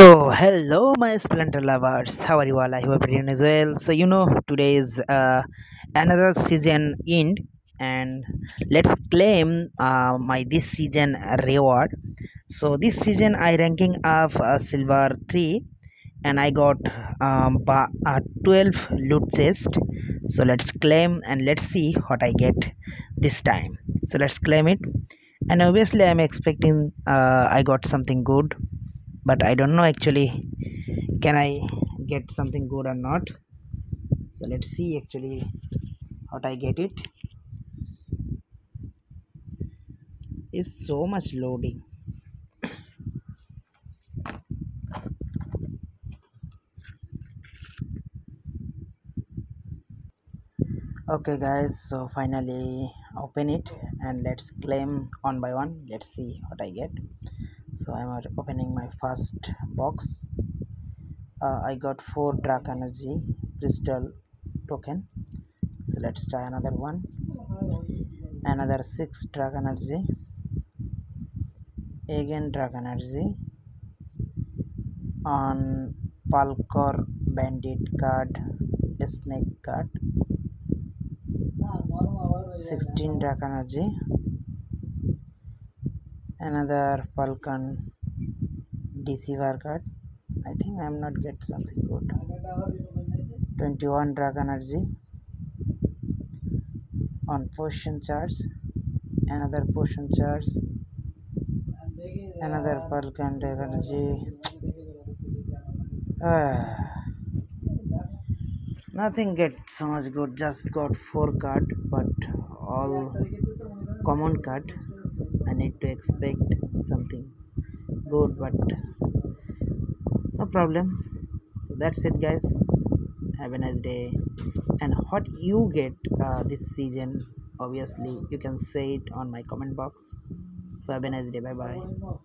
So, hello, my Splinter lovers. How are you all? I hope you're doing as well. So, you know, today is uh, another season end, and let's claim uh, my this season reward. So, this season I ranking of uh, silver three, and I got um, uh, 12 loot chest. So, let's claim and let's see what I get this time. So, let's claim it, and obviously, I'm expecting uh, I got something good but I don't know actually can I get something good or not? So let's see actually what I get it. Is so much loading. Okay guys so finally open it and let's claim one by one. Let's see what I get so I'm opening my first box. Uh, I got four dark energy crystal token. So let's try another one. Another six dark energy. Again dark energy. On Pelacor bandit card snake card. 16 dark energy another falcon deceiver card i think i'm not get something good. 21 dark energy. On potion charge. Another potion charge. Another falcon dark energy. Ah, nothing get so much good. Just got four card but all common card i need to expect something good but no problem. So that's it guys. Have a nice day. And what you get uh, this season obviously you can say it on my comment box. So have a nice day. Bye bye